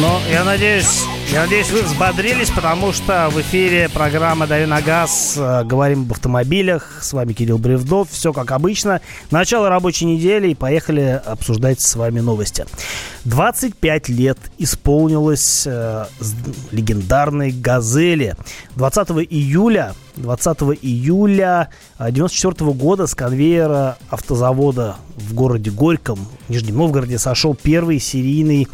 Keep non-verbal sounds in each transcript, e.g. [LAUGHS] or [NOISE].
Но я надеюсь, я надеюсь, вы взбодрились, потому что в эфире программа «Дави на газ». Э, говорим об автомобилях. С вами Кирилл Бревдов. Все как обычно. Начало рабочей недели и поехали обсуждать с вами новости. 25 лет исполнилось э, легендарной «Газели». 20 июля 20 июля 1994 года с конвейера автозавода в городе Горьком, Нижнем Новгороде, сошел первый серийный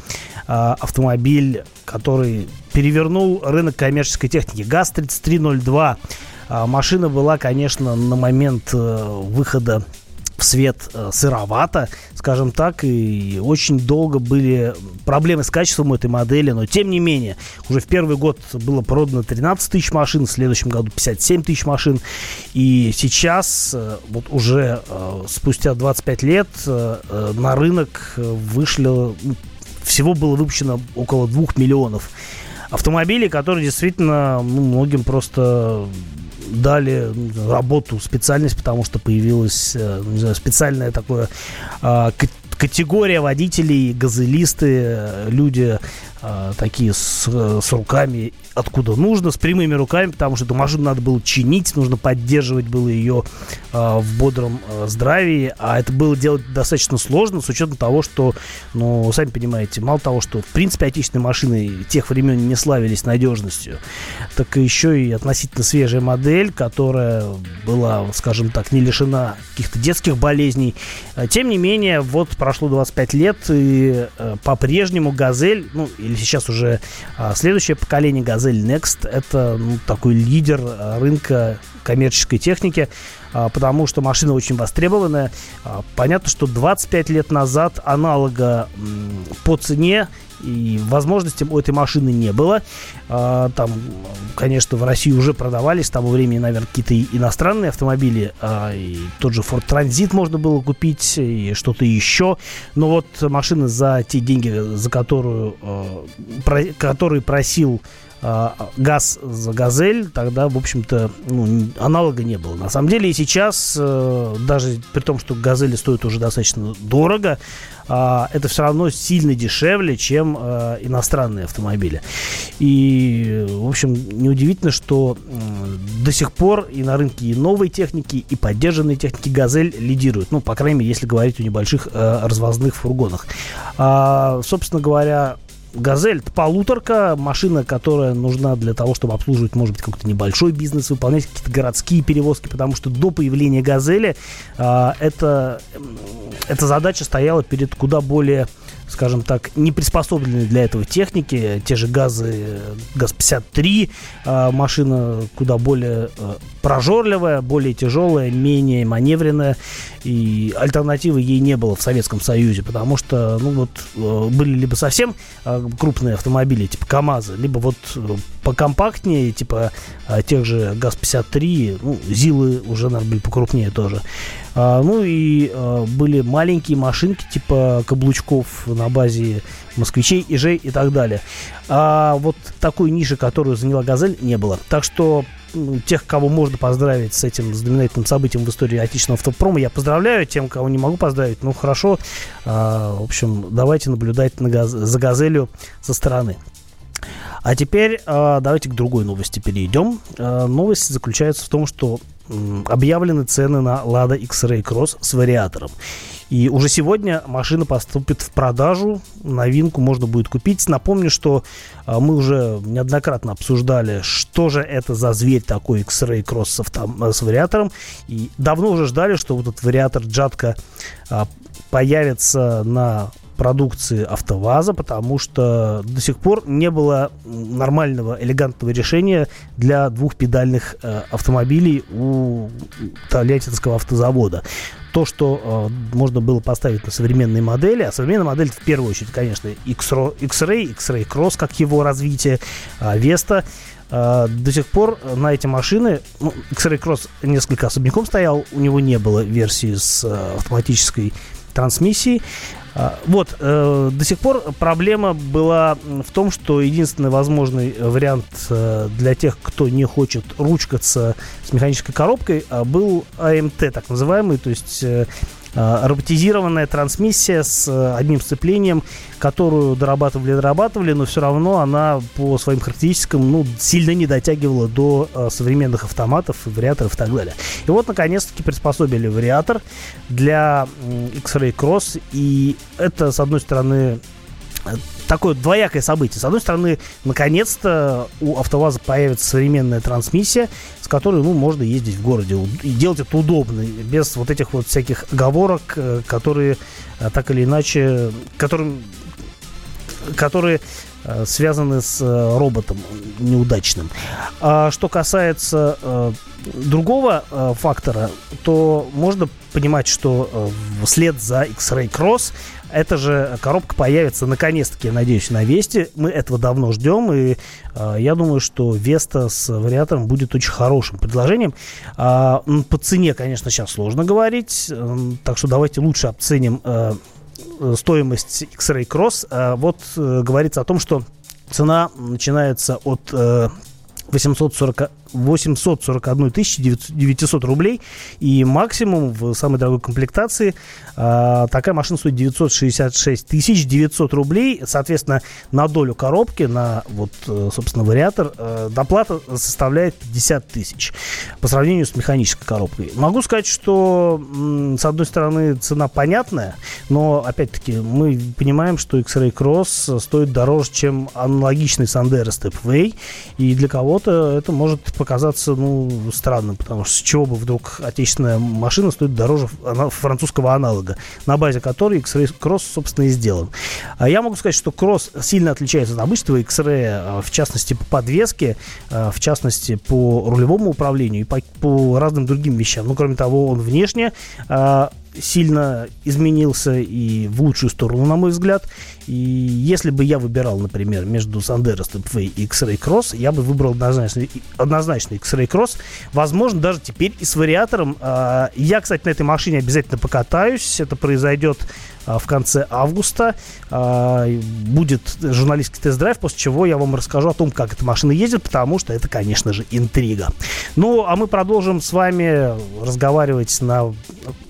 э, автомобиль который перевернул рынок коммерческой техники. ГАЗ-3302. А, машина была, конечно, на момент э, выхода в свет э, сыровато, скажем так, и очень долго были проблемы с качеством этой модели, но тем не менее, уже в первый год было продано 13 тысяч машин, в следующем году 57 тысяч машин, и сейчас, э, вот уже спустя 25 лет, на рынок вышли всего было выпущено около двух миллионов автомобилей, которые действительно ну, многим просто дали работу, специальность, потому что появилась э, не знаю, специальное такое а, категория водителей, газелисты, э, люди э, такие с, с руками откуда нужно, с прямыми руками, потому что эту машину надо было чинить, нужно поддерживать было ее э, в бодром э, здравии, а это было делать достаточно сложно с учетом того, что, ну, сами понимаете, мало того, что в принципе отечественные машины тех времен не славились надежностью, так еще и относительно свежая модель, которая была, скажем так, не лишена каких-то детских болезней. Тем не менее, вот прошло 25 лет, и э, по-прежнему «Газель», ну, или сейчас уже э, следующее поколение «Газель Next» — это ну, такой лидер э, рынка коммерческой техники, потому что машина очень востребованная. Э, понятно, что 25 лет назад аналога по цене и возможностям у этой машины не было. А, там, конечно, в России уже продавались с того времени, наверное, какие-то иностранные автомобили. А, и тот же Ford Transit можно было купить, и что-то еще. Но вот машина за те деньги, за которую, а, которые просил а, газ за газель, тогда, в общем-то, ну, аналога не было. На самом деле и сейчас, э, даже при том, что газели стоят уже достаточно дорого, а, это все равно сильно дешевле, чем э, иностранные автомобили. И, в общем, неудивительно, что до сих пор и на рынке и новой техники, и поддержанной техники «Газель» лидируют. Ну, по крайней мере, если говорить о небольших э, развозных фургонах. А, собственно говоря, Газель полуторка, машина, которая нужна для того, чтобы обслуживать, может быть, какой-то небольшой бизнес, выполнять какие-то городские перевозки, потому что до появления Газели а, это, эта задача стояла перед куда более скажем так, не приспособленные для этого техники. Те же газы, ГАЗ-53, а, машина куда более а, прожорливая, более тяжелая, менее маневренная. И альтернативы ей не было в Советском Союзе, потому что ну, вот, были либо совсем крупные автомобили, типа КАМАЗа, либо вот покомпактнее, типа тех же ГАЗ-53, ну, ЗИЛы уже, наверное, были покрупнее тоже. А, ну и а, были маленькие машинки типа каблучков на базе москвичей, ижей и так далее. А вот такой ниши, которую заняла «Газель», не было. Так что ну, тех, кого можно поздравить с этим знаменательным событием в истории отечественного автопрома, я поздравляю. Тем, кого не могу поздравить, ну хорошо. А, в общем, давайте наблюдать за «Газелью» со стороны. А теперь э, давайте к другой новости перейдем. Э, новость заключается в том, что объявлены цены на Lada X-Ray Cross с вариатором. И уже сегодня машина поступит в продажу, новинку можно будет купить. Напомню, что а, мы уже неоднократно обсуждали, что же это за зверь такой X-Ray Cross с, авто, с вариатором. И давно уже ждали, что вот этот вариатор Джатка а, появится на продукции АвтоВАЗа, потому что до сих пор не было нормального, элегантного решения для двухпедальных э, автомобилей у Тольяттинского автозавода. То, что э, можно было поставить на современные модели, а современная модель в первую очередь, конечно, X-Ray, X-Ray Cross, как его развитие, э, Vesta, Uh, до сих пор на эти машины, ну, X-Ray Cross несколько особняком стоял, у него не было версии с uh, автоматической трансмиссией. А, вот, э, до сих пор проблема была в том, что единственный возможный вариант э, для тех, кто не хочет ручкаться с механической коробкой, а, был АМТ, так называемый, то есть э, роботизированная трансмиссия с одним сцеплением, которую дорабатывали, дорабатывали, но все равно она по своим характеристикам ну, сильно не дотягивала до современных автоматов, вариаторов и так далее. И вот, наконец-таки, приспособили вариатор для X-Ray Cross, и это, с одной стороны, такое двоякое событие. С одной стороны, наконец-то у АвтоВАЗа появится современная трансмиссия, с которой, ну, можно ездить в городе. И делать это удобно, без вот этих вот всяких оговорок, э, которые э, так или иначе, которым, которые э, связаны с роботом неудачным. А что касается другого фактора, то можно понимать, что вслед за X-Ray Cross эта же коробка появится наконец-таки, я надеюсь, на Весте. Мы этого давно ждем, и э, я думаю, что Веста с вариатором будет очень хорошим предложением. Э, по цене, конечно, сейчас сложно говорить, э, так что давайте лучше обценим э, стоимость X-Ray Cross. Э, вот э, говорится о том, что цена начинается от э, 840 841 900 рублей. И максимум в самой дорогой комплектации э, такая машина стоит 966 тысяч 900 рублей. Соответственно, на долю коробки, на вот, э, собственно, вариатор, э, доплата составляет 50 тысяч по сравнению с механической коробкой. Могу сказать, что, с одной стороны, цена понятная, но, опять-таки, мы понимаем, что X-Ray Cross стоит дороже, чем аналогичный Sandero Stepway, и для кого-то это может показаться, ну, странным, потому что с чего бы вдруг отечественная машина стоит дороже французского аналога, на базе которой X-Ray Cross, собственно, и сделан. А я могу сказать, что Cross сильно отличается от обычного X-Ray, а, в частности, по подвеске, а, в частности, по рулевому управлению и по, по разным другим вещам. Ну, кроме того, он внешне сильно изменился и в лучшую сторону, на мой взгляд. И если бы я выбирал, например, между Sandero Stepway и X-Ray Cross, я бы выбрал однозначно, однозначно X-Ray Cross. Возможно, даже теперь и с вариатором. А, я, кстати, на этой машине обязательно покатаюсь. Это произойдет в конце августа. А, будет журналистский тест-драйв, после чего я вам расскажу о том, как эта машина ездит, потому что это, конечно же, интрига. Ну, а мы продолжим с вами разговаривать на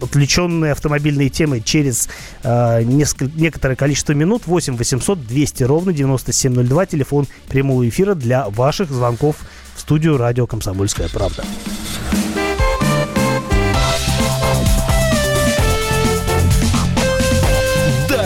отвлеченные автомобильные темы через несколько, некоторое количество минут. 8 800 200 ровно 9702, телефон прямого эфира для ваших звонков в студию радио «Комсомольская правда».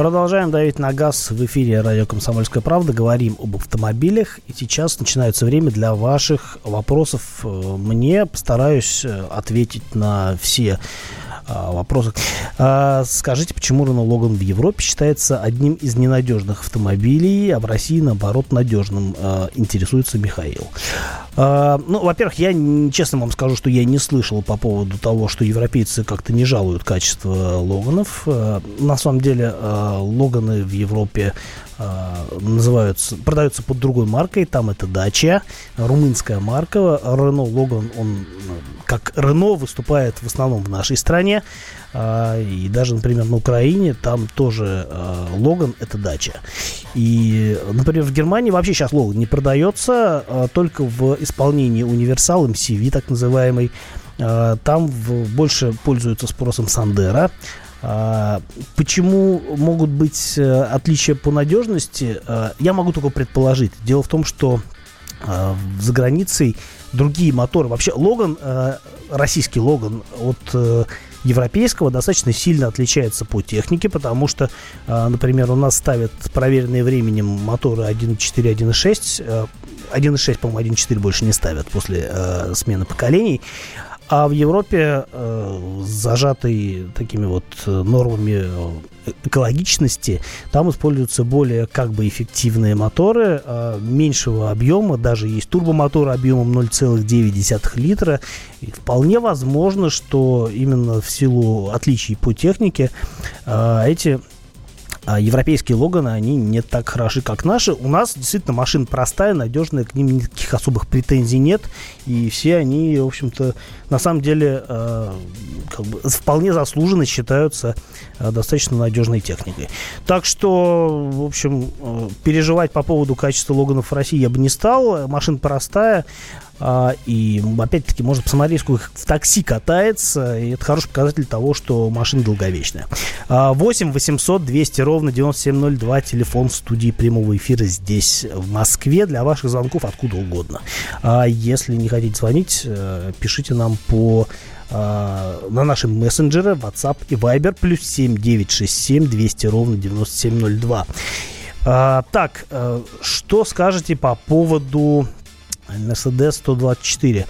Продолжаем давить на газ в эфире радио «Комсомольская правда». Говорим об автомобилях. И сейчас начинается время для ваших вопросов. Мне постараюсь э, ответить на все вопросы. А, скажите, почему Renault Logan в Европе считается одним из ненадежных автомобилей, а в России, наоборот, надежным? А, интересуется Михаил. Ну, во-первых, я честно вам скажу, что я не слышал по поводу того, что европейцы как-то не жалуют качество Логанов. На самом деле, Логаны в Европе называются, продаются под другой маркой. Там это Дача, румынская марка. Renault Logan, он как Рено выступает в основном в нашей стране. А, и даже, например, на Украине там тоже а, Логан это дача. И, например, в Германии вообще сейчас Логан не продается, а, только в исполнении универсал MCV, так называемый. Там больше пользуются спросом Сандера. Почему могут быть э, отличия по надежности, я могу только предположить. Дело в том, что за границей другие моторы. Вообще, Логан, э, российский Логан от э, европейского достаточно сильно отличается по технике, потому что, например, у нас ставят проверенные временем моторы 1.4, 1.6, 1.6, по-моему, 1.4 больше не ставят после э, смены поколений. А в Европе, э, зажатый такими вот э, нормами э, экологичности, там используются более как бы эффективные моторы э, меньшего объема, даже есть турбомотор объемом 0,9 литра. И вполне возможно, что именно в силу отличий по технике э, эти а европейские Логаны, они не так хороши, как наши. У нас действительно машина простая, надежная, к ним никаких особых претензий нет. И все они, в общем-то, на самом деле, э, как бы вполне заслуженно считаются э, достаточно надежной техникой. Так что, в общем, э, переживать по поводу качества Логанов в России я бы не стал. Машина простая. А, и опять-таки можно посмотреть, сколько в такси катается. И это хороший показатель того, что машина долговечная. 8 800 200 ровно 9702. Телефон студии прямого эфира здесь, в Москве. Для ваших звонков откуда угодно. А если не хотите звонить, э, пишите нам по а, на наши мессенджеры WhatsApp и Viber плюс 7967 200 ровно 9702. А, так, э, что скажете по поводу Mercedes 124.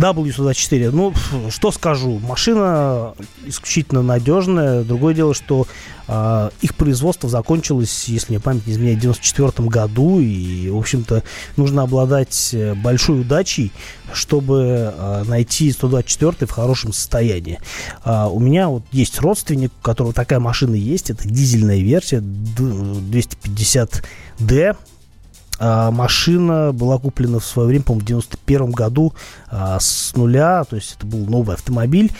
W124. Ну, что скажу, машина исключительно надежная. Другое дело, что э, их производство закончилось, если мне память не изменяет, в 94 году. И, в общем-то, нужно обладать э, большой удачей, чтобы э, найти 124 в хорошем состоянии. Э, у меня вот есть родственник, у которого такая машина есть. Это дизельная версия 250D. А, машина была куплена в свое время, по-моему, в 91 году а, с нуля, то есть это был новый автомобиль.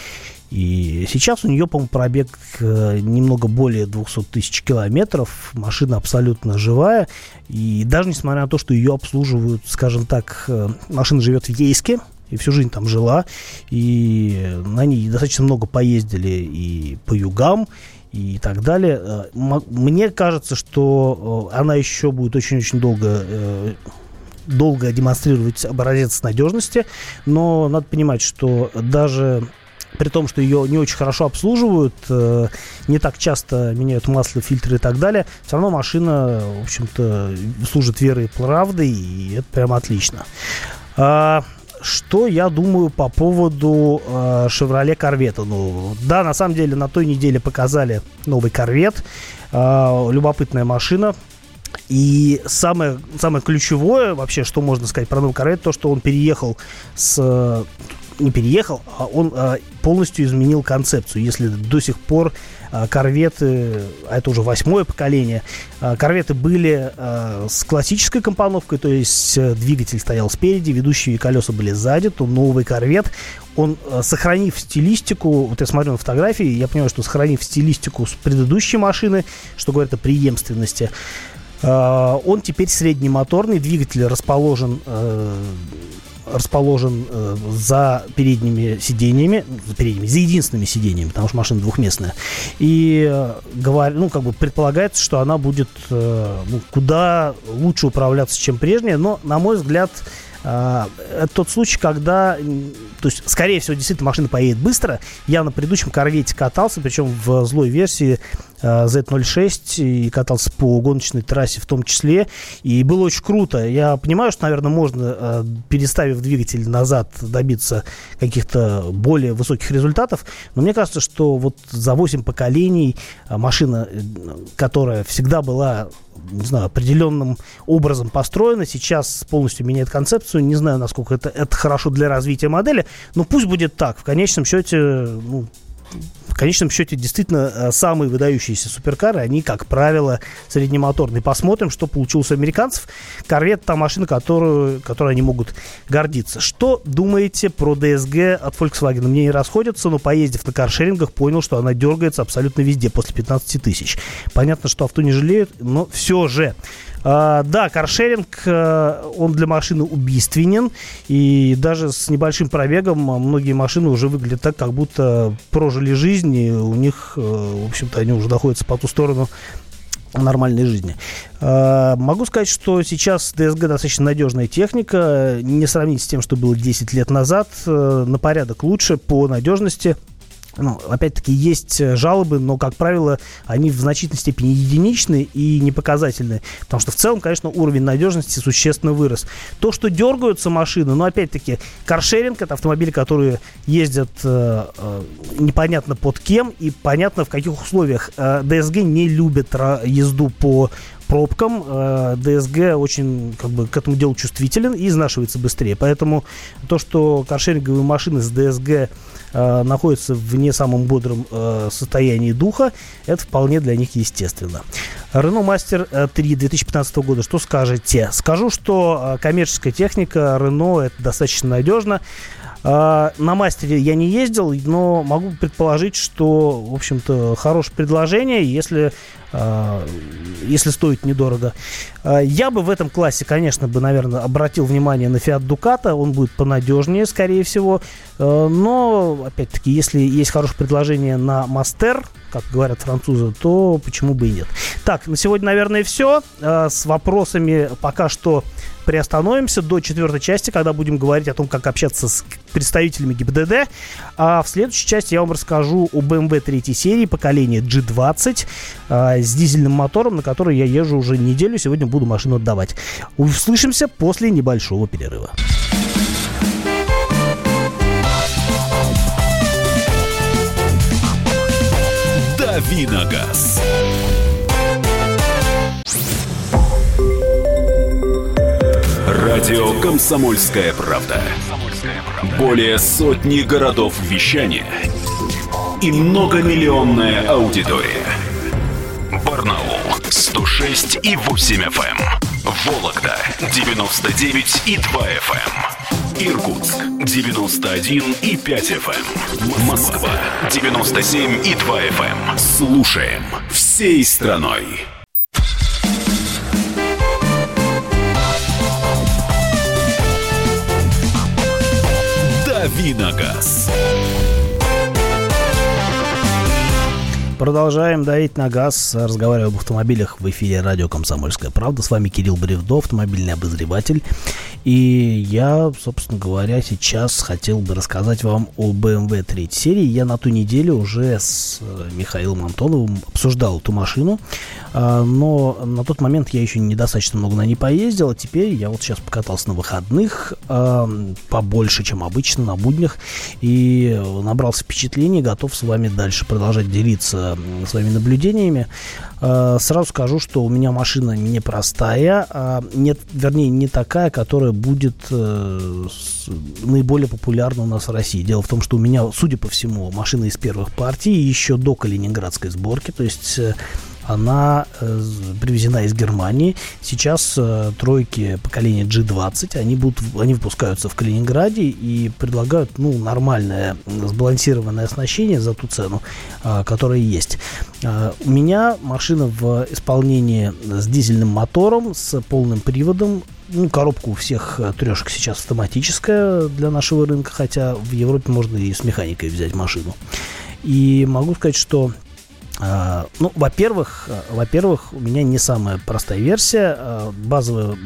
И сейчас у нее, по-моему, пробег э, немного более 200 тысяч километров. Машина абсолютно живая. И даже несмотря на то, что ее обслуживают, скажем так, э, машина живет в Ейске, и всю жизнь там жила. И на ней достаточно много поездили и по югам, и так далее. Э, мне кажется, что э, она еще будет очень-очень долго э, долго демонстрировать образец надежности, но надо понимать, что даже при том, что ее не очень хорошо обслуживают, не так часто меняют масло, фильтры и так далее, все равно машина, в общем-то, служит верой и правдой, и это прям отлично. Что я думаю по поводу э, Chevrolet Corvette? Ну, да, на самом деле на той неделе показали новый Corvette. Э, любопытная машина. И самое, самое ключевое вообще, что можно сказать про новый Corvette, то, что он переехал с не переехал, а он а, полностью изменил концепцию. Если до сих пор корветы, а это уже восьмое поколение, а, корветы были а, с классической компоновкой, то есть э, двигатель стоял спереди, ведущие колеса были сзади, то новый корвет, он, а, сохранив стилистику, вот я смотрю на фотографии, я понимаю, что сохранив стилистику с предыдущей машины, что говорит о преемственности, он теперь среднемоторный, двигатель расположен э, расположен э, за передними сиденьями, за передними, за единственными сиденьями, потому что машина двухместная. И э, говор, ну, как бы предполагается, что она будет э, ну, куда лучше управляться, чем прежняя, но, на мой взгляд, э, это тот случай, когда, то есть, скорее всего, действительно машина поедет быстро. Я на предыдущем корвете катался, причем в злой версии Z06 и катался по гоночной трассе в том числе. И было очень круто. Я понимаю, что, наверное, можно, э, переставив двигатель назад, добиться каких-то более высоких результатов. Но мне кажется, что вот за 8 поколений э, машина, которая всегда была не знаю, определенным образом построена, сейчас полностью меняет концепцию. Не знаю, насколько это, это хорошо для развития модели, но пусть будет так. В конечном счете, ну, в конечном счете действительно э, самые выдающиеся суперкары, они, как правило, среднемоторные. Посмотрим, что получилось у американцев. Корвет – та машина, которую, которой они могут гордиться. Что думаете про DSG от Volkswagen? Мне не расходятся, но поездив на каршерингах, понял, что она дергается абсолютно везде после 15 тысяч. Понятно, что авто не жалеют, но все же. А, да, каршеринг, э, он для машины убийственен, и даже с небольшим пробегом многие машины уже выглядят так, как будто прожили жизнь, и у них, э, в общем-то, они уже находятся по ту сторону нормальной жизни. А, могу сказать, что сейчас DSG достаточно надежная техника, не сравнить с тем, что было 10 лет назад, э, на порядок лучше по надежности, ну, опять-таки, есть э, жалобы, но, как правило, они в значительной степени единичны и непоказательны. Потому что в целом, конечно, уровень надежности существенно вырос. То, что дергаются машины, но, опять-таки, каршеринг – это автомобили, которые ездят э, э, непонятно под кем и понятно в каких условиях. Э, ДСГ не любят езду по пробкам. Э, ДСГ очень как бы, к этому делу чувствителен и изнашивается быстрее. Поэтому то, что каршеринговые машины с ДСГ э, находятся в не самом бодром э, состоянии духа, это вполне для них естественно. Renault Master 3 2015 года, что скажете? Скажу, что коммерческая техника Renault это достаточно надежно. А, на мастере я не ездил, но могу предположить, что, в общем-то, хорошее предложение, если, если стоит недорого. А, я бы в этом классе, конечно, бы, наверное, обратил внимание на Fiat Ducato, он будет понадежнее, скорее всего. Но, опять-таки, если есть хорошее предложение на Мастер, как говорят французы, то почему бы и нет. Так, на сегодня, наверное, все. С вопросами пока что приостановимся до четвертой части, когда будем говорить о том, как общаться с представителями ГИБДД. А в следующей части я вам расскажу о BMW третьей серии поколения G20 а, с дизельным мотором, на который я езжу уже неделю. Сегодня буду машину отдавать. Услышимся после небольшого перерыва. Давиногаз. Радио «Комсомольская правда». Более сотни городов вещания и многомиллионная аудитория. Барнаул 106 и 8 FM. Эм. Вологда 99 и 2 FM. Эм. Иркутск 91 и 5 FM. Эм. Москва 97 и 2 FM. Слушаем всей страной. Давиногаз. Продолжаем давить на газ, разговаривая об автомобилях в эфире радио «Комсомольская правда». С вами Кирилл Бревдо, автомобильный обозреватель. И я, собственно говоря, сейчас хотел бы рассказать вам о BMW 3 серии. Я на ту неделю уже с э, Михаилом Антоновым обсуждал эту машину, но на тот момент я еще недостаточно много на ней поездил, а теперь я вот сейчас покатался на выходных а, побольше, чем обычно, на буднях, и набрался впечатлений, готов с вами дальше продолжать делиться своими наблюдениями. А, сразу скажу, что у меня машина непростая, нет, вернее, не такая, которая которая будет э, наиболее популярна у нас в России. Дело в том, что у меня, судя по всему, машина из первых партий еще до калининградской сборки, то есть э, она э, привезена из Германии. Сейчас э, тройки поколения G20, они, будут, они выпускаются в Калининграде и предлагают ну, нормальное сбалансированное оснащение за ту цену, э, которая есть. У меня машина в исполнении с дизельным мотором, с полным приводом, ну, коробка у всех трешек сейчас автоматическая для нашего рынка, хотя в Европе можно и с механикой взять машину. И могу сказать, что ну, во-первых, uh, во-первых, у меня не самая простая версия. Uh, базовая,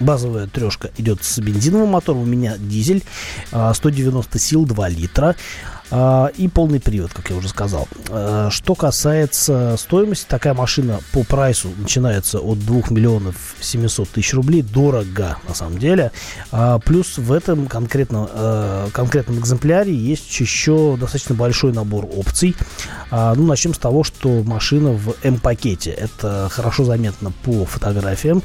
базовая трешка идет с бензиновым мотором, у меня дизель, 190 сил, 2 литра. А, и полный привод, как я уже сказал. А, что касается стоимости, такая машина по прайсу начинается от 2 миллионов 700 тысяч рублей. Дорого, на самом деле. А, плюс в этом конкретно, конкретном экземпляре есть еще достаточно большой набор опций. Ну, начнем с того, что машина в М-пакете. Это хорошо заметно по фотографиям,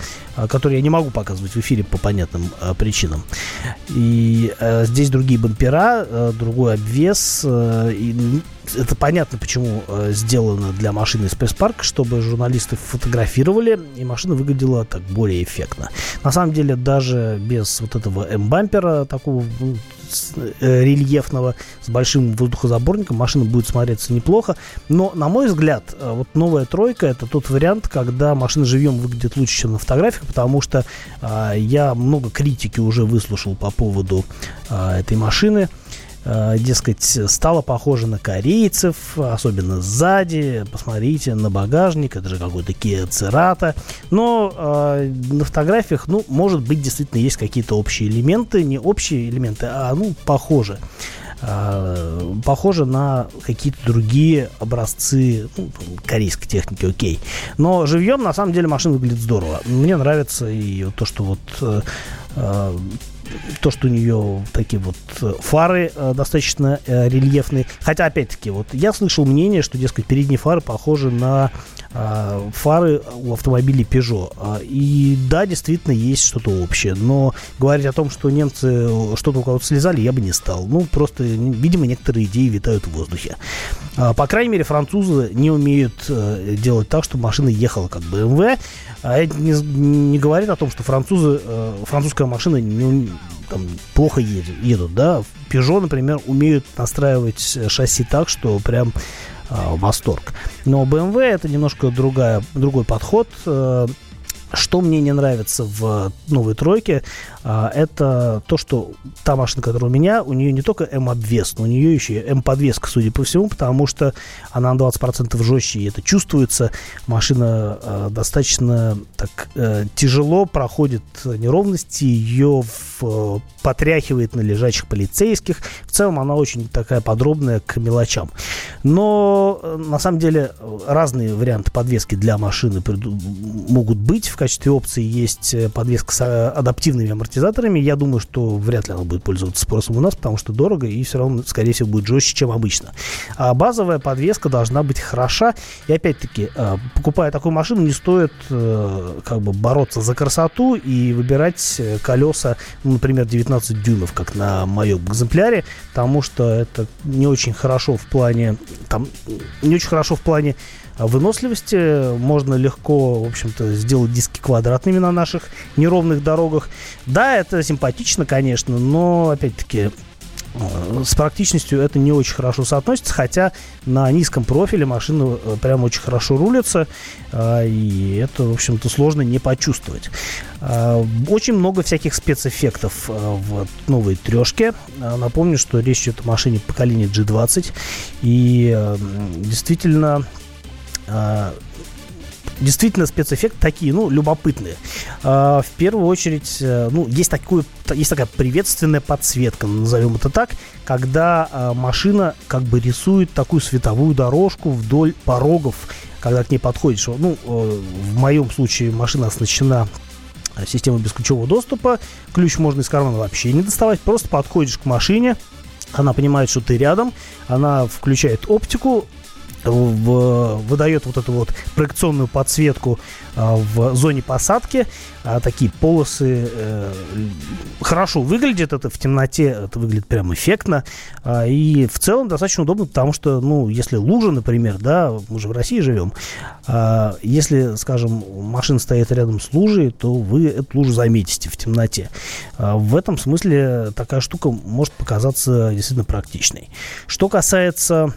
которые я не могу показывать в эфире по понятным причинам. И здесь другие бампера, другой обвес, Э, и это понятно, почему э, сделано для машины из пресс-парка, чтобы журналисты фотографировали, и машина выглядела так более эффектно. На самом деле, даже без вот этого М-бампера, такого ну, э, рельефного, с большим воздухозаборником, машина будет смотреться неплохо. Но, на мой взгляд, вот новая тройка это тот вариант, когда машина живьем выглядит лучше, чем на фотографиях, потому что э, я много критики уже выслушал по поводу э, этой машины. Э, дескать, стало похоже на корейцев, особенно сзади. Посмотрите на багажник, это же какой-то Kia Cerato. Но э, на фотографиях, ну, может быть, действительно есть какие-то общие элементы, не общие элементы, а, ну, похоже. э, похоже на какие-то другие образцы ну, корейской техники, окей. Но живьем, на самом деле, машина выглядит здорово. Мне нравится и то, что вот э, э то, что у нее такие вот э, фары э, достаточно э, рельефные. Хотя, опять-таки, вот я слышал мнение, что, дескать, передние фары похожи на фары у автомобилей Peugeot. А, и да, действительно, есть что-то общее. Но говорить о том, что немцы что-то у кого-то слезали, я бы не стал. Ну, просто, видимо, некоторые идеи витают в воздухе. А, по крайней мере, французы не умеют э, делать так, чтобы машина ехала как BMW. А это не, не говорит о том, что французы, э, французская машина не, там, плохо едет, едут, да. Peugeot, например, умеют настраивать шасси так, что прям э, восторг. Но BMW это немножко другая, другой подход. Э, что мне не нравится в новой тройке, а, это то, что та машина, которая у меня, у нее не только М-обвес, но у нее еще и М-подвеска, судя по всему, потому что она на 20% жестче, и это чувствуется. Машина а, достаточно так э, тяжело проходит неровности, ее потряхивает на лежачих полицейских. В целом она очень такая подробная к мелочам. Но э, на самом деле разные варианты подвески для машины могут быть. В качестве опции есть э, подвеска с адаптивными амортизаторами. Я думаю, что вряд ли она будет пользоваться спросом у нас, потому что дорого и все равно, скорее всего, будет жестче, чем обычно. А базовая подвеска должна быть хороша. И опять-таки, э, покупая такую машину, не стоит как бы бороться за красоту и выбирать колеса, ну, например, 19 дюймов, как на моем экземпляре, потому что это не очень хорошо в плане там не очень хорошо в плане выносливости. Можно легко, в общем-то, сделать диски квадратными на наших неровных дорогах. Да, это симпатично, конечно, но, опять-таки, Э, с практичностью это не очень хорошо соотносится, хотя на низком профиле машина э, прям очень хорошо рулится, э, и это, в общем-то, сложно не почувствовать. Очень много всяких спецэффектов в новой трешке. Напомню, что речь идет о машине поколения G20, и действительно действительно спецэффекты такие, ну, любопытные. А, в первую очередь, э, ну, есть, такую, есть такая приветственная подсветка, назовем это так, когда а, машина как бы рисует такую световую дорожку вдоль порогов, когда к ней подходишь. Ну, э, в моем случае машина оснащена системой бесключевого доступа, ключ можно из кармана вообще не доставать, просто подходишь к машине, она понимает, что ты рядом, она включает оптику, в, выдает вот эту вот проекционную подсветку а, в зоне посадки. А, такие полосы э, хорошо выглядят, это в темноте, это выглядит прям эффектно. А, и в целом достаточно удобно, потому что, ну, если лужа, например, да, мы же в России живем, а, если, скажем, машина стоит рядом с лужей, то вы эту лужу заметите в темноте. А, в этом смысле такая штука может показаться действительно практичной. Что касается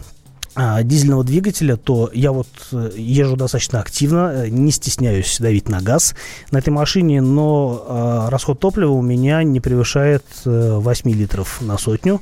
дизельного двигателя, то я вот э, езжу достаточно активно, э, не стесняюсь давить на газ на этой машине, но э, расход топлива у меня не превышает э, 8 литров на сотню.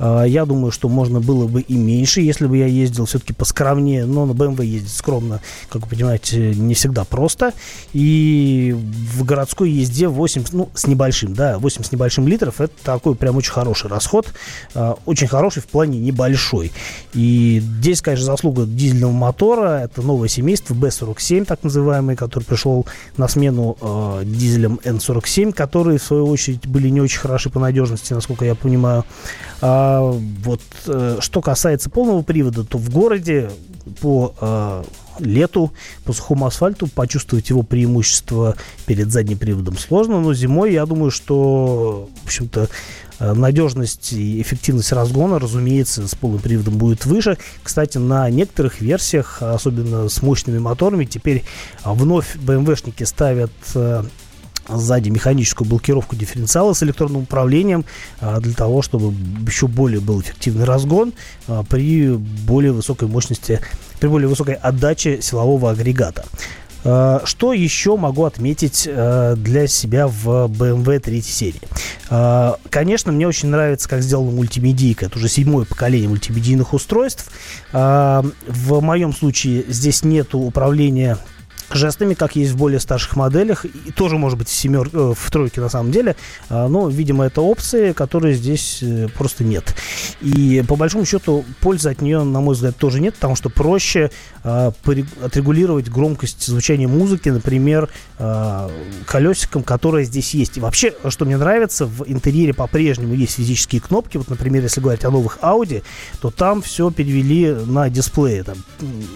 А, я думаю, что можно было бы и меньше, если бы я ездил все-таки поскромнее. Но на BMW ездить скромно, как вы понимаете, не всегда просто. И в городской езде 8, ну, с небольшим, да, 8 с небольшим литров, это такой прям очень хороший расход. А, очень хороший в плане небольшой. И здесь, конечно, заслуга дизельного мотора. Это новое семейство B47, так называемый, который пришел на смену э, дизелям N47, которые, в свою очередь, были не очень хороши по надежности, насколько я понимаю. Вот э, что касается полного привода, то в городе по э, лету, по сухому асфальту почувствовать его преимущество перед задним приводом сложно, но зимой я думаю, что, в общем-то, э, надежность и эффективность разгона, разумеется, с полным приводом будет выше. Кстати, на некоторых версиях, особенно с мощными моторами, теперь вновь BMW-шники ставят э, сзади механическую блокировку дифференциала с электронным управлением а, для того, чтобы еще более был эффективный разгон а, при более высокой мощности, при более высокой отдаче силового агрегата. А, что еще могу отметить для себя в BMW 3 серии? Конечно, мне очень нравится, как сделана мультимедийка. Это уже седьмое поколение мультимедийных устройств. В моем случае здесь нет управления жестами, как есть в более старших моделях, и тоже может быть в, семер, э, в тройке на самом деле, а, но, видимо, это опции, которые здесь э, просто нет. И по большому счету пользы от нее, на мой взгляд, тоже нет, потому что проще а, отрегулировать громкость звучания музыки, например, а, колесиком, которое здесь есть. И вообще, что мне нравится, в интерьере по-прежнему есть физические кнопки. Вот, например, если говорить о новых Audi, то там все перевели на дисплее. Там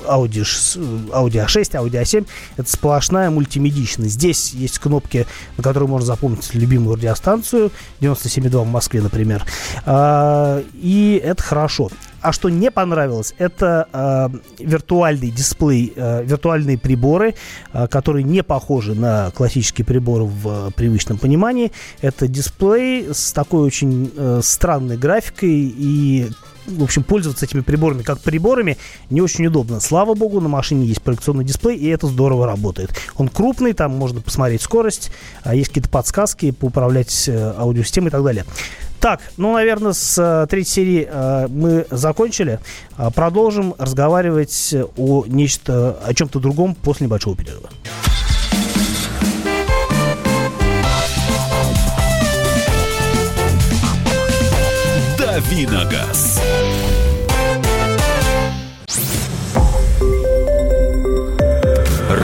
Audi, Audi A6, Audi A7 это сплошная мультимедичность. Здесь есть кнопки, на которые можно запомнить любимую радиостанцию, 97.2 в Москве, например. А, и это хорошо. А что не понравилось, это э, виртуальный дисплей, э, виртуальные приборы, э, которые не похожи на классические приборы в э, привычном понимании. Это дисплей с такой очень э, странной графикой и в общем, пользоваться этими приборами как приборами не очень удобно. Слава богу, на машине есть проекционный дисплей, и это здорово работает. Он крупный, там можно посмотреть скорость, а есть какие-то подсказки, поуправлять э, аудиосистемой и так далее. Так, ну, наверное, с э, третьей серии э, мы закончили. Э, продолжим разговаривать о нечто, о чем-то другом после небольшого перерыва. Давиногаз.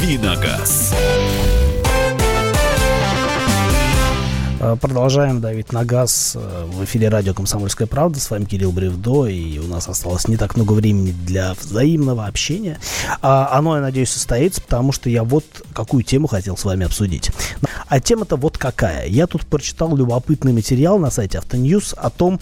Давиногаз. Э, продолжаем давить на газ э, в эфире радио «Комсомольская правда». С вами Кирилл Бревдо, и у нас осталось не так много времени для взаимного общения. А оно, я надеюсь, состоится, потому что я вот какую тему хотел с вами обсудить. А тема-то вот какая. Я тут прочитал любопытный материал на сайте Автоньюз о том,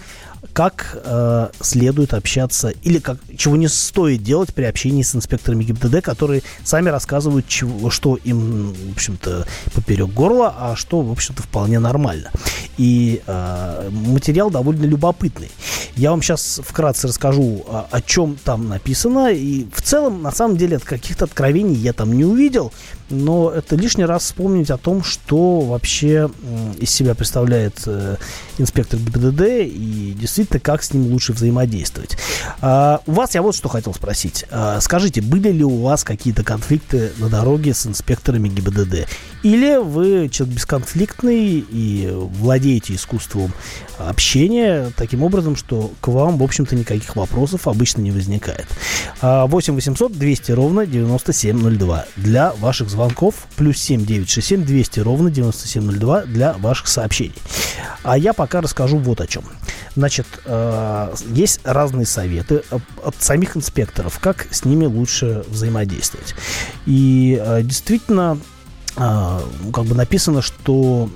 как э, следует общаться или как, чего не стоит делать при общении с инспекторами ГИБДД, которые сами рассказывают, чего, что им, в общем-то, поперек горла, а что, в общем-то, вполне нормально. И э, материал довольно любопытный. Я вам сейчас вкратце расскажу, о, о чем там написано. И в целом, на самом деле, от каких-то откровений я там не увидел но это лишний раз вспомнить о том, что вообще из себя представляет э, инспектор ГИБДД и действительно, как с ним лучше взаимодействовать. А, у вас я вот что хотел спросить. А, скажите, были ли у вас какие-то конфликты на дороге с инспекторами ГИБДД? Или вы человек бесконфликтный и владеете искусством общения таким образом, что к вам, в общем-то, никаких вопросов обычно не возникает? 8 800 200 ровно 9702 для ваших звонков плюс 7 967 200 ровно 9702 для ваших сообщений. А я пока расскажу вот о чем. Значит, э, есть разные советы от самих инспекторов, как с ними лучше взаимодействовать. И э, действительно, э, как бы написано, что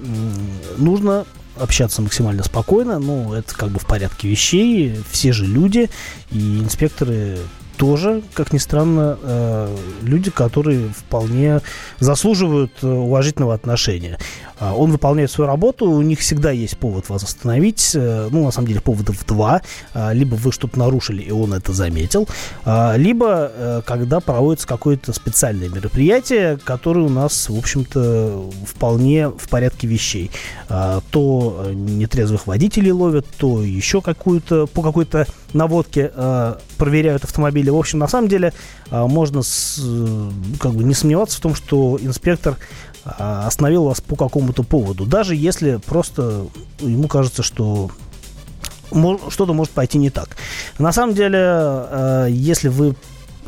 нужно общаться максимально спокойно, ну, это как бы в порядке вещей, все же люди, и инспекторы тоже, как ни странно, э, люди, которые вполне заслуживают э, уважительного отношения. А, он выполняет свою работу, у них всегда есть повод вас остановить. Э, ну, на самом деле, поводов два. А, либо вы что-то нарушили, и он это заметил. А, либо, когда проводится какое-то специальное мероприятие, которое у нас, в общем-то, вполне в порядке вещей. То нетрезвых водителей ловят, то еще какую-то, по какой-то наводке проверяют автомобили в общем, на самом деле а, можно с, как бы не сомневаться в том, что инспектор а, остановил вас по какому-то поводу. Даже если просто ему кажется, что что-то может пойти не так. На самом деле, а, если вы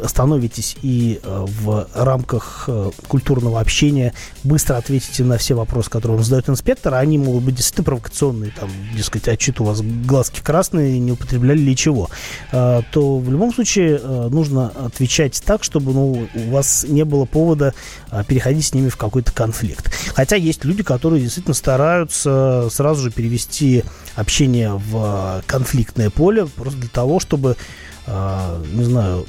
становитесь и э, в рамках э, культурного общения быстро ответите на все вопросы, которые вам задает инспектор, они могут быть действительно провокационные, там, дескать, а что у вас глазки красные, не употребляли ли чего, э, то в любом случае нужно отвечать так, чтобы ну, у вас не было повода переходить с ними в какой-то конфликт. Хотя есть люди, которые действительно стараются сразу же перевести общение в конфликтное поле, просто для того, чтобы, не знаю,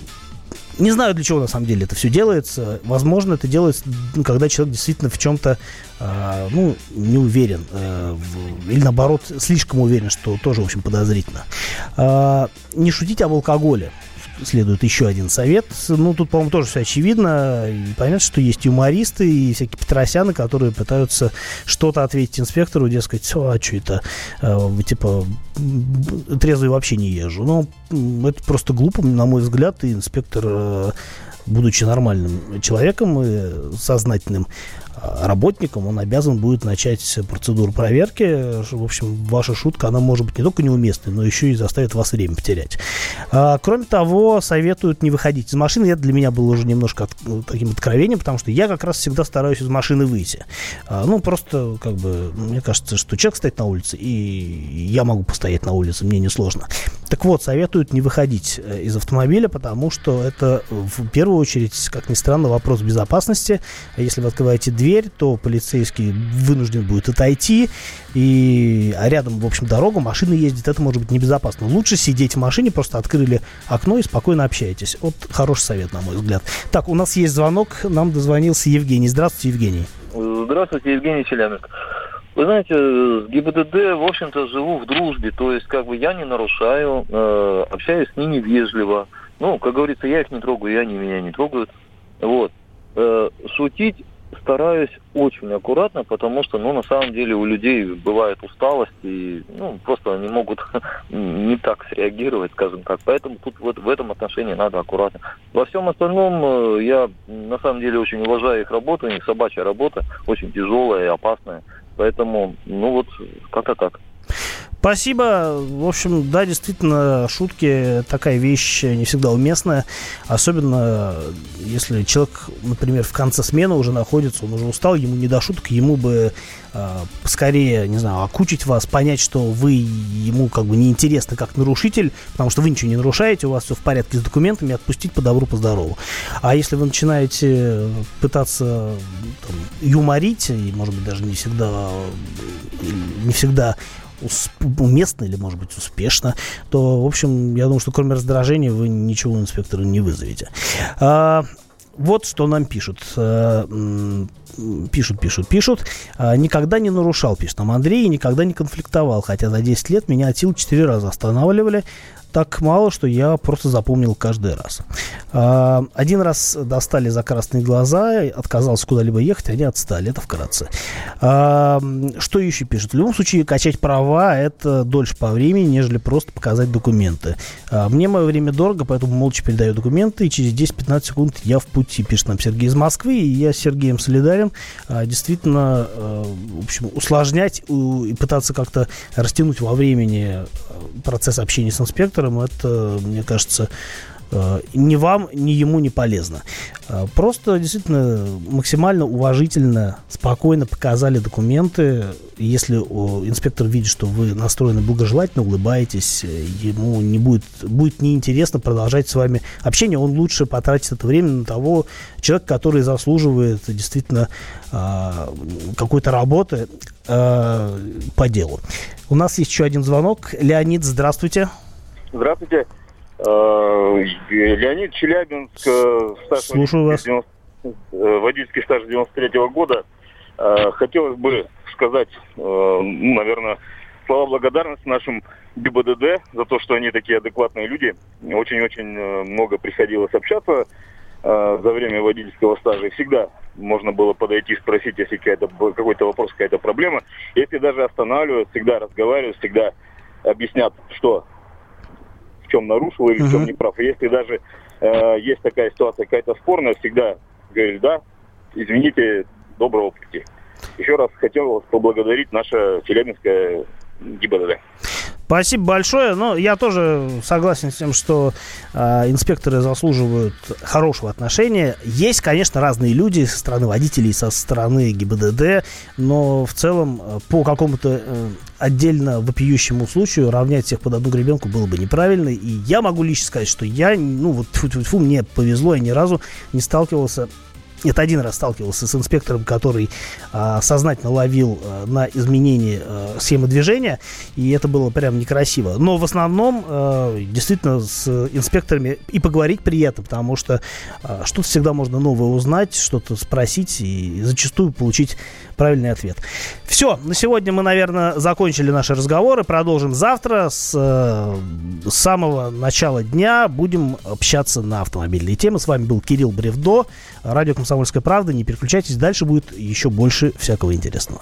не знаю, для чего на самом деле это все делается. Возможно, это делается, ну, когда человек действительно в чем-то, э, ну, не уверен. Э, или наоборот, слишком уверен, что тоже, в общем, подозрительно. Э, не шутить об алкоголе следует еще один совет. Ну, тут, по-моему, тоже все очевидно. И понятно, что есть юмористы и всякие петросяны, которые пытаются что-то ответить инспектору, дескать, а что это, э, типа, трезвый вообще не езжу. Ну, это просто глупо, на мой взгляд, и инспектор э, будучи нормальным человеком и сознательным, работником, он обязан будет начать процедуру проверки. В общем, ваша шутка, она может быть не только неуместной, но еще и заставит вас время потерять. А, кроме того, советуют не выходить из машины. Это для меня было уже немножко от, таким откровением, потому что я как раз всегда стараюсь из машины выйти. А, ну, просто, как бы, мне кажется, что человек стоит на улице, и я могу постоять на улице, мне несложно. Так вот, советуют не выходить э, из автомобиля, потому что это в первую очередь, как ни странно, вопрос безопасности. Если вы открываете дверь, дверь, то полицейский вынужден будет отойти, и а рядом, в общем, дорога, машина ездит, это может быть небезопасно. Лучше сидеть в машине, просто открыли окно и спокойно общаетесь. Вот хороший совет, на мой взгляд. Так, у нас есть звонок, нам дозвонился Евгений. Здравствуйте, Евгений. Здравствуйте, Евгений Челябинск. Вы знаете, с ГИБДД, в общем-то, живу в дружбе, то есть, как бы, я не нарушаю, э, общаюсь с ними вежливо. Ну, как говорится, я их не трогаю, и они меня не трогают. Вот. Э, шутить стараюсь очень аккуратно, потому что, ну, на самом деле у людей бывает усталость, и, ну, просто они могут [LAUGHS] не так среагировать, скажем так. Поэтому тут вот в этом отношении надо аккуратно. Во всем остальном э, я, на самом деле, очень уважаю их работу, у них собачья работа, очень тяжелая и опасная. Поэтому, ну, вот, как-то так. Спасибо. В общем, да, действительно, шутки такая вещь не всегда уместная. Особенно, если человек, например, в конце смены уже находится, он уже устал, ему не до шуток, ему бы э, скорее, не знаю, окучить вас, понять, что вы ему как бы неинтересны как нарушитель, потому что вы ничего не нарушаете, у вас все в порядке с документами, отпустить по добру, по здорову. А если вы начинаете пытаться там, юморить, и, может быть, даже не всегда, не всегда уместно или, может быть, успешно, то, в общем, я думаю, что кроме раздражения вы ничего у инспектора не вызовете. А, вот что нам пишут. А, пишут, пишут, пишут. А, никогда не нарушал, пишет нам Андрей, никогда не конфликтовал. Хотя за 10 лет меня от сил 4 раза останавливали так мало, что я просто запомнил каждый раз. А, один раз достали за красные глаза, отказался куда-либо ехать, они отстали. Это вкратце. А, что еще пишут? В любом случае, качать права – это дольше по времени, нежели просто показать документы. А, мне мое время дорого, поэтому молча передаю документы, и через 10-15 секунд я в пути, пишет нам Сергей из Москвы, и я с Сергеем солидарен. Действительно, в общем, усложнять и пытаться как-то растянуть во времени процесс общения с инспектором инвесторам, это, мне кажется, э, ни вам, ни ему не полезно. Э, просто действительно максимально уважительно, спокойно показали документы. Если инспектор видит, что вы настроены благожелательно, улыбаетесь, э, ему не будет, будет неинтересно продолжать с вами общение, он лучше потратит это время на того человека, который заслуживает действительно какой-то работы по делу. У нас есть еще один звонок. Леонид, здравствуйте. Здравствуйте. Э, Леонид Челябинск, э, стаж Слушаю вас. 90, э, водительский стаж 93 -го года. Хотелось бы сказать, ну, наверное, слова благодарности нашим ГИБДД за то, что они такие адекватные люди. Очень-очень много приходилось общаться за время водительского стажа. И всегда можно было подойти, спросить, если какой-то вопрос, какая-то проблема. Если даже останавливают, всегда разговаривают, всегда объяснят, что чем нарушил или в чем не прав. Если даже э, есть такая ситуация какая-то спорная, всегда говоришь, да, извините, доброго пути. Еще раз хотел вас поблагодарить наша Челябинская ГИБДД. Спасибо большое. Но я тоже согласен с тем, что э, инспекторы заслуживают хорошего отношения. Есть, конечно, разные люди со стороны водителей, со стороны ГИБДД, но в целом э, по какому-то э, отдельно вопиющему случаю равнять всех под одну гребенку было бы неправильно. И я могу лично сказать, что я, ну вот, фу -фу -фу, мне повезло, я ни разу не сталкивался это один раз сталкивался с инспектором, который а, сознательно ловил а, на изменение а, схемы движения, и это было прям некрасиво. Но в основном а, действительно с инспекторами и поговорить приятно, потому что а, что-то всегда можно новое узнать, что-то спросить и зачастую получить правильный ответ. Все, на сегодня мы, наверное, закончили наши разговоры. Продолжим завтра с, э, с самого начала дня. Будем общаться на автомобильные темы. С вами был Кирилл Бревдо, радио «Комсомольская правда». Не переключайтесь, дальше будет еще больше всякого интересного.